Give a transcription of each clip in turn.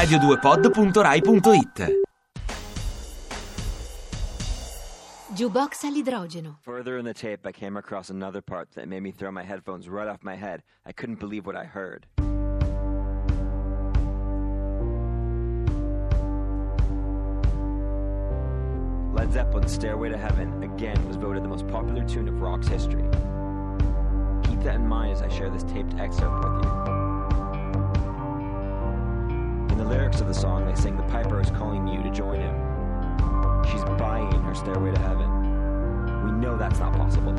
radio2pod.rai.it Jukebox all'idrogeno. Further in the tape, I came across another part that made me throw my headphones right off my head. I couldn't believe what I heard. Led Zeppelin's Stairway to Heaven again was voted the most popular tune of rock's history. Keep that in mind as I share this taped excerpt with you. Lyrics of the song, they sing the piper is calling you to join him. She's buying her stairway to heaven. We know that's not possible.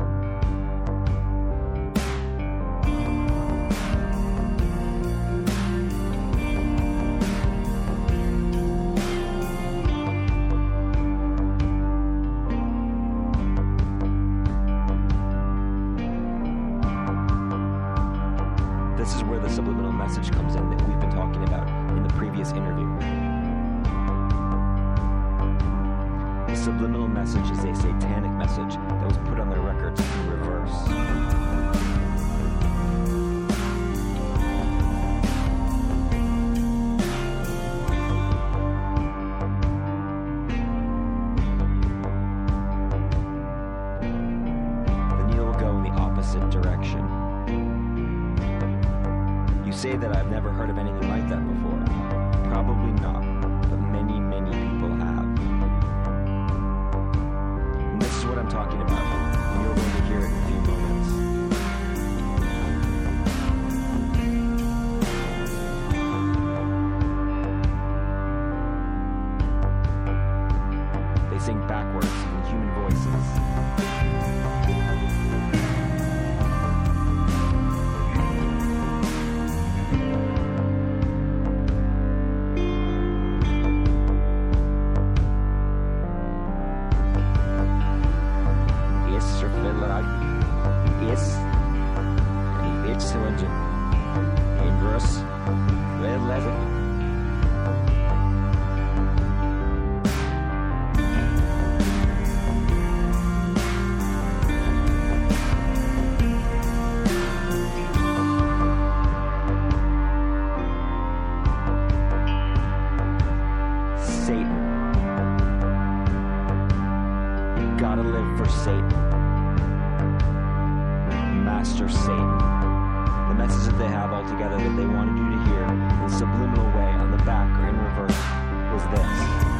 Opposite direction. You say that I've never heard of anything like that before. Probably not, gotta live for Satan. Master Satan. The message that they have altogether that they wanted you to hear in a subliminal way on the back or in reverse was this.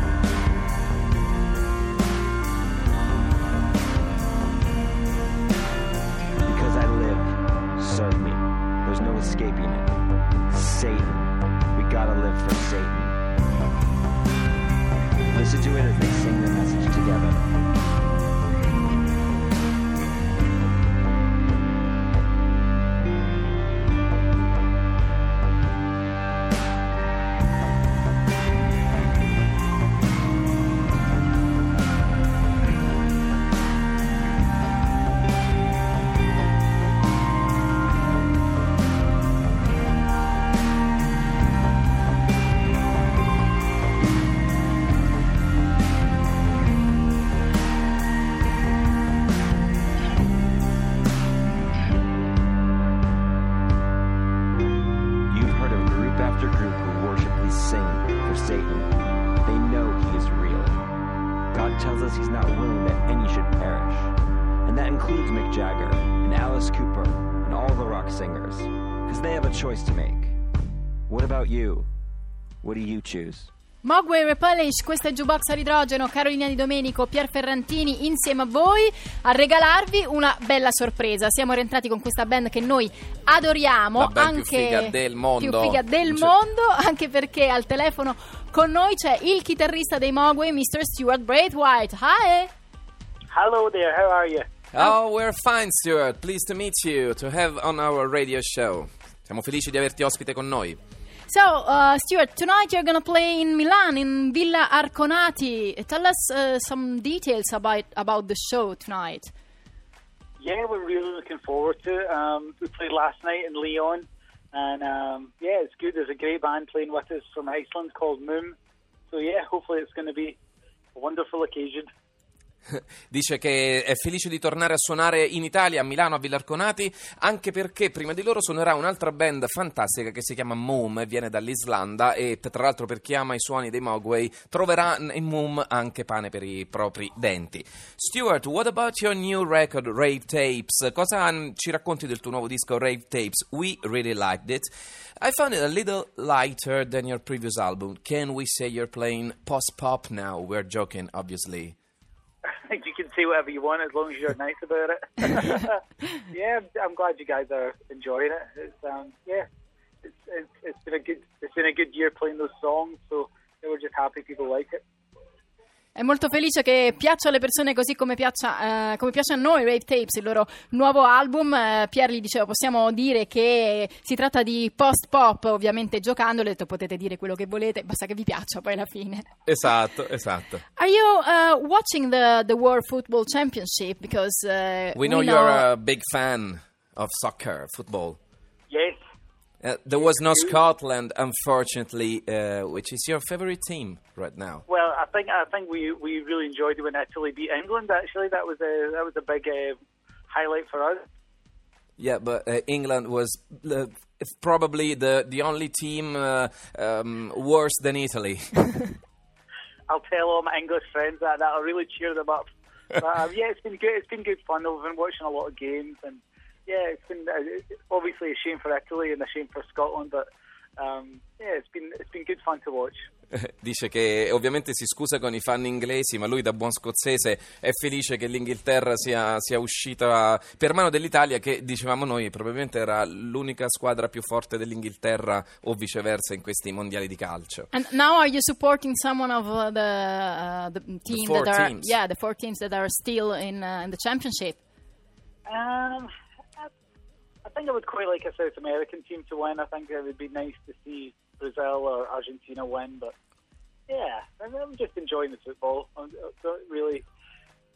Tells us he's not willing that any should perish. And that includes Mick Jagger and Alice Cooper and all the rock singers. Because they have a choice to make. What about you? What do you choose? Mogwai Repellish, questo è Jukebox all'idrogeno, Carolina Di Domenico, Pier Ferrantini insieme a voi a regalarvi una bella sorpresa. Siamo rientrati con questa band che noi adoriamo, La band anche più figa del mondo. più figa del Cioè- mondo, anche perché al telefono con noi c'è il chitarrista dei Mogwai, Mr. Stuart Braithwaite. Hi! Hello there, how are you? Oh, we're fine, Stuart. Pleased to meet you, to have on our radio show. Siamo felici di averti ospite con noi. So, uh, Stuart, tonight you're going to play in Milan, in Villa Arconati. Tell us uh, some details about, about the show tonight. Yeah, we're really looking forward to it. Um, we played last night in Lyon, and um, yeah, it's good. There's a great band playing with us from Iceland called Moom. So yeah, hopefully it's going to be a wonderful occasion. Dice che è felice di tornare a suonare in Italia, a Milano, a Villarconati, anche perché prima di loro suonerà un'altra band fantastica che si chiama Moom, viene dall'Islanda e tra l'altro per chi ama i suoni dei Mogwai troverà in Moom anche pane per i propri denti. Stuart, what about your new record, Rave Tapes? Cosa ci racconti del tuo nuovo disco, Rave Tapes? We really liked it. I found it a little lighter than your previous album. Can we say you're playing post-pop now? We're joking, obviously. Say whatever you want as long as you're nice about it. yeah, I'm glad you guys are enjoying it. It's um, yeah, it's, it's it's been a good it's been a good year playing those songs. So yeah, we're just happy people like it. È molto felice che piaccia alle persone così come, piaccia, eh, come piace a noi Rave Tapes, il loro nuovo album. Eh, Pier gli diceva, possiamo dire che si tratta di post-pop, ovviamente giocando. Ho detto, potete dire quello che volete, basta che vi piaccia poi alla fine. Esatto, esatto. Are you uh, watching the, the World Football Championship? Because uh, We know we you're a big fan of soccer, football. Uh, there was no Scotland, unfortunately, uh, which is your favorite team right now. well, I think I think we we really enjoyed when Italy beat England. Actually, that was a that was a big uh, highlight for us. Yeah, but uh, England was uh, probably the, the only team uh, um, worse than Italy. I'll tell all my English friends that. That'll really cheer them up. But, um, yeah, it's been good. It's been good fun. We've been watching a lot of games, and yeah, it's been uh, obviously a shame for Italy and a shame for Scotland, but um, yeah, it's been it's been good fun to watch. Dice che ovviamente si scusa con i fan inglesi, ma lui da buon scozzese è felice che l'Inghilterra sia, sia uscita per mano dell'Italia, che dicevamo noi probabilmente era l'unica squadra più forte dell'Inghilterra o viceversa in questi mondiali di calcio. And now are you supporting someone of uh, the uh, the team four that are teams. yeah the four teams that are still in uh, in the championship? Um, think I would quite like a South American team to win. I think it would be nice to see Brazil or Argentina win, but yeah, I'm, just enjoying the football. I'm, don't really,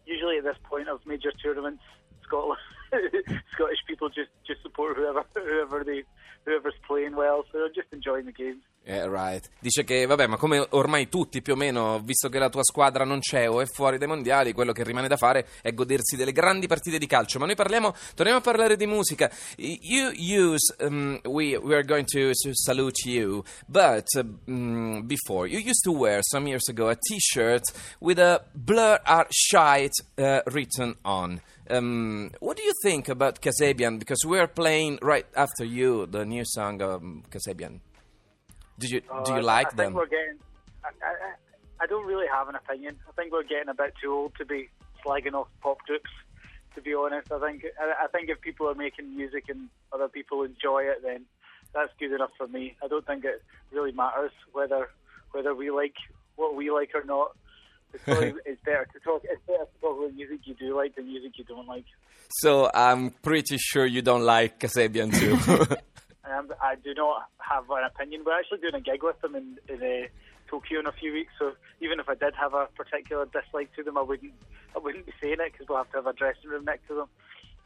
usually at this point of major tournaments, Scotland, Scottish people just just support whoever whoever they whoever's playing well. So I'm just enjoying the games. Yeah, right. Dice che, vabbè, ma come ormai tutti più o meno, visto che la tua squadra non c'è o è fuori dai mondiali, quello che rimane da fare è godersi delle grandi partite di calcio. Ma noi parliamo, torniamo a parlare di musica. You use, um, we, we are going to, salute you, but mm, before, you used to wear some years ago a t-shirt with a blur are shite uh, written on. Um, what do you think about Kasabian? Because we are playing right after you the new song of um, Kasabian. Do you do you Uh, like I, I them? think we're getting. I, I, I don't really have an opinion. I think we're getting a bit too old to be slagging off pop groups. To be honest, I think I, I think if people are making music and other people enjoy it, then that's good enough for me. I don't think it really matters whether whether we like what we like or not. It's, probably, it's better to talk. It's better to talk about the music you do like than music you don't like. So I'm pretty sure you don't like Kasabian too. Um, I do not have an opinion. We're actually doing a gig with them in, in uh, Tokyo in a few weeks. So even if I did have a particular dislike to them, I wouldn't I wouldn't be saying it because we'll have to have a dressing room next to them.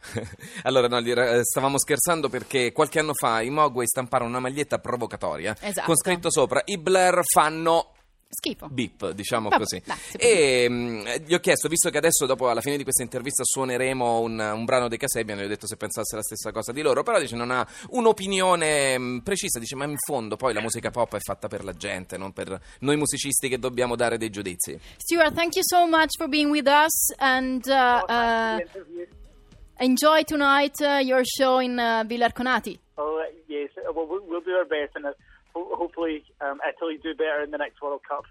allora, no, eh, stavamo scherzando perché qualche anno fa i Mogwai stamparono una maglietta provocatoria Esatto. con scritto sopra i Blair fanno Schifo. beep, diciamo Vabbè, così. dai, e mh, gli ho chiesto, visto che adesso dopo alla fine di questa intervista suoneremo un, un brano dei Kasabian, gli ho detto se pensasse la stessa cosa di loro, però dice non ha un'opinione mh, precisa, dice ma in fondo poi la musica pop è fatta per la gente, non per noi musicisti che dobbiamo dare dei giudizi. Stuart, thank you so much for being with us and uh, uh, The interview. enjoy tonight uh, your show in uh, Villarconati. Oh uh, yes, uh, well, we'll we'll do our best, and uh, ho- hopefully um, Italy do better in the next World Cup.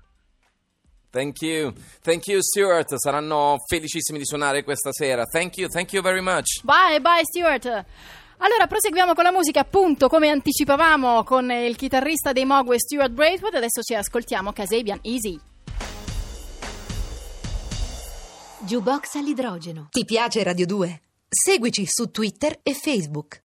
Thank you, thank you Stuart, saranno felicissimi di suonare questa sera. Thank you, thank you very much. Bye, bye Stuart. Allora, proseguiamo con la musica, appunto, come anticipavamo con il chitarrista dei Mogwai Stuart Braithwaite. Adesso ci ascoltiamo Kasabian Easy. Jukebox all'idrogeno. Ti piace Radio 2? Seguici su Twitter e Facebook.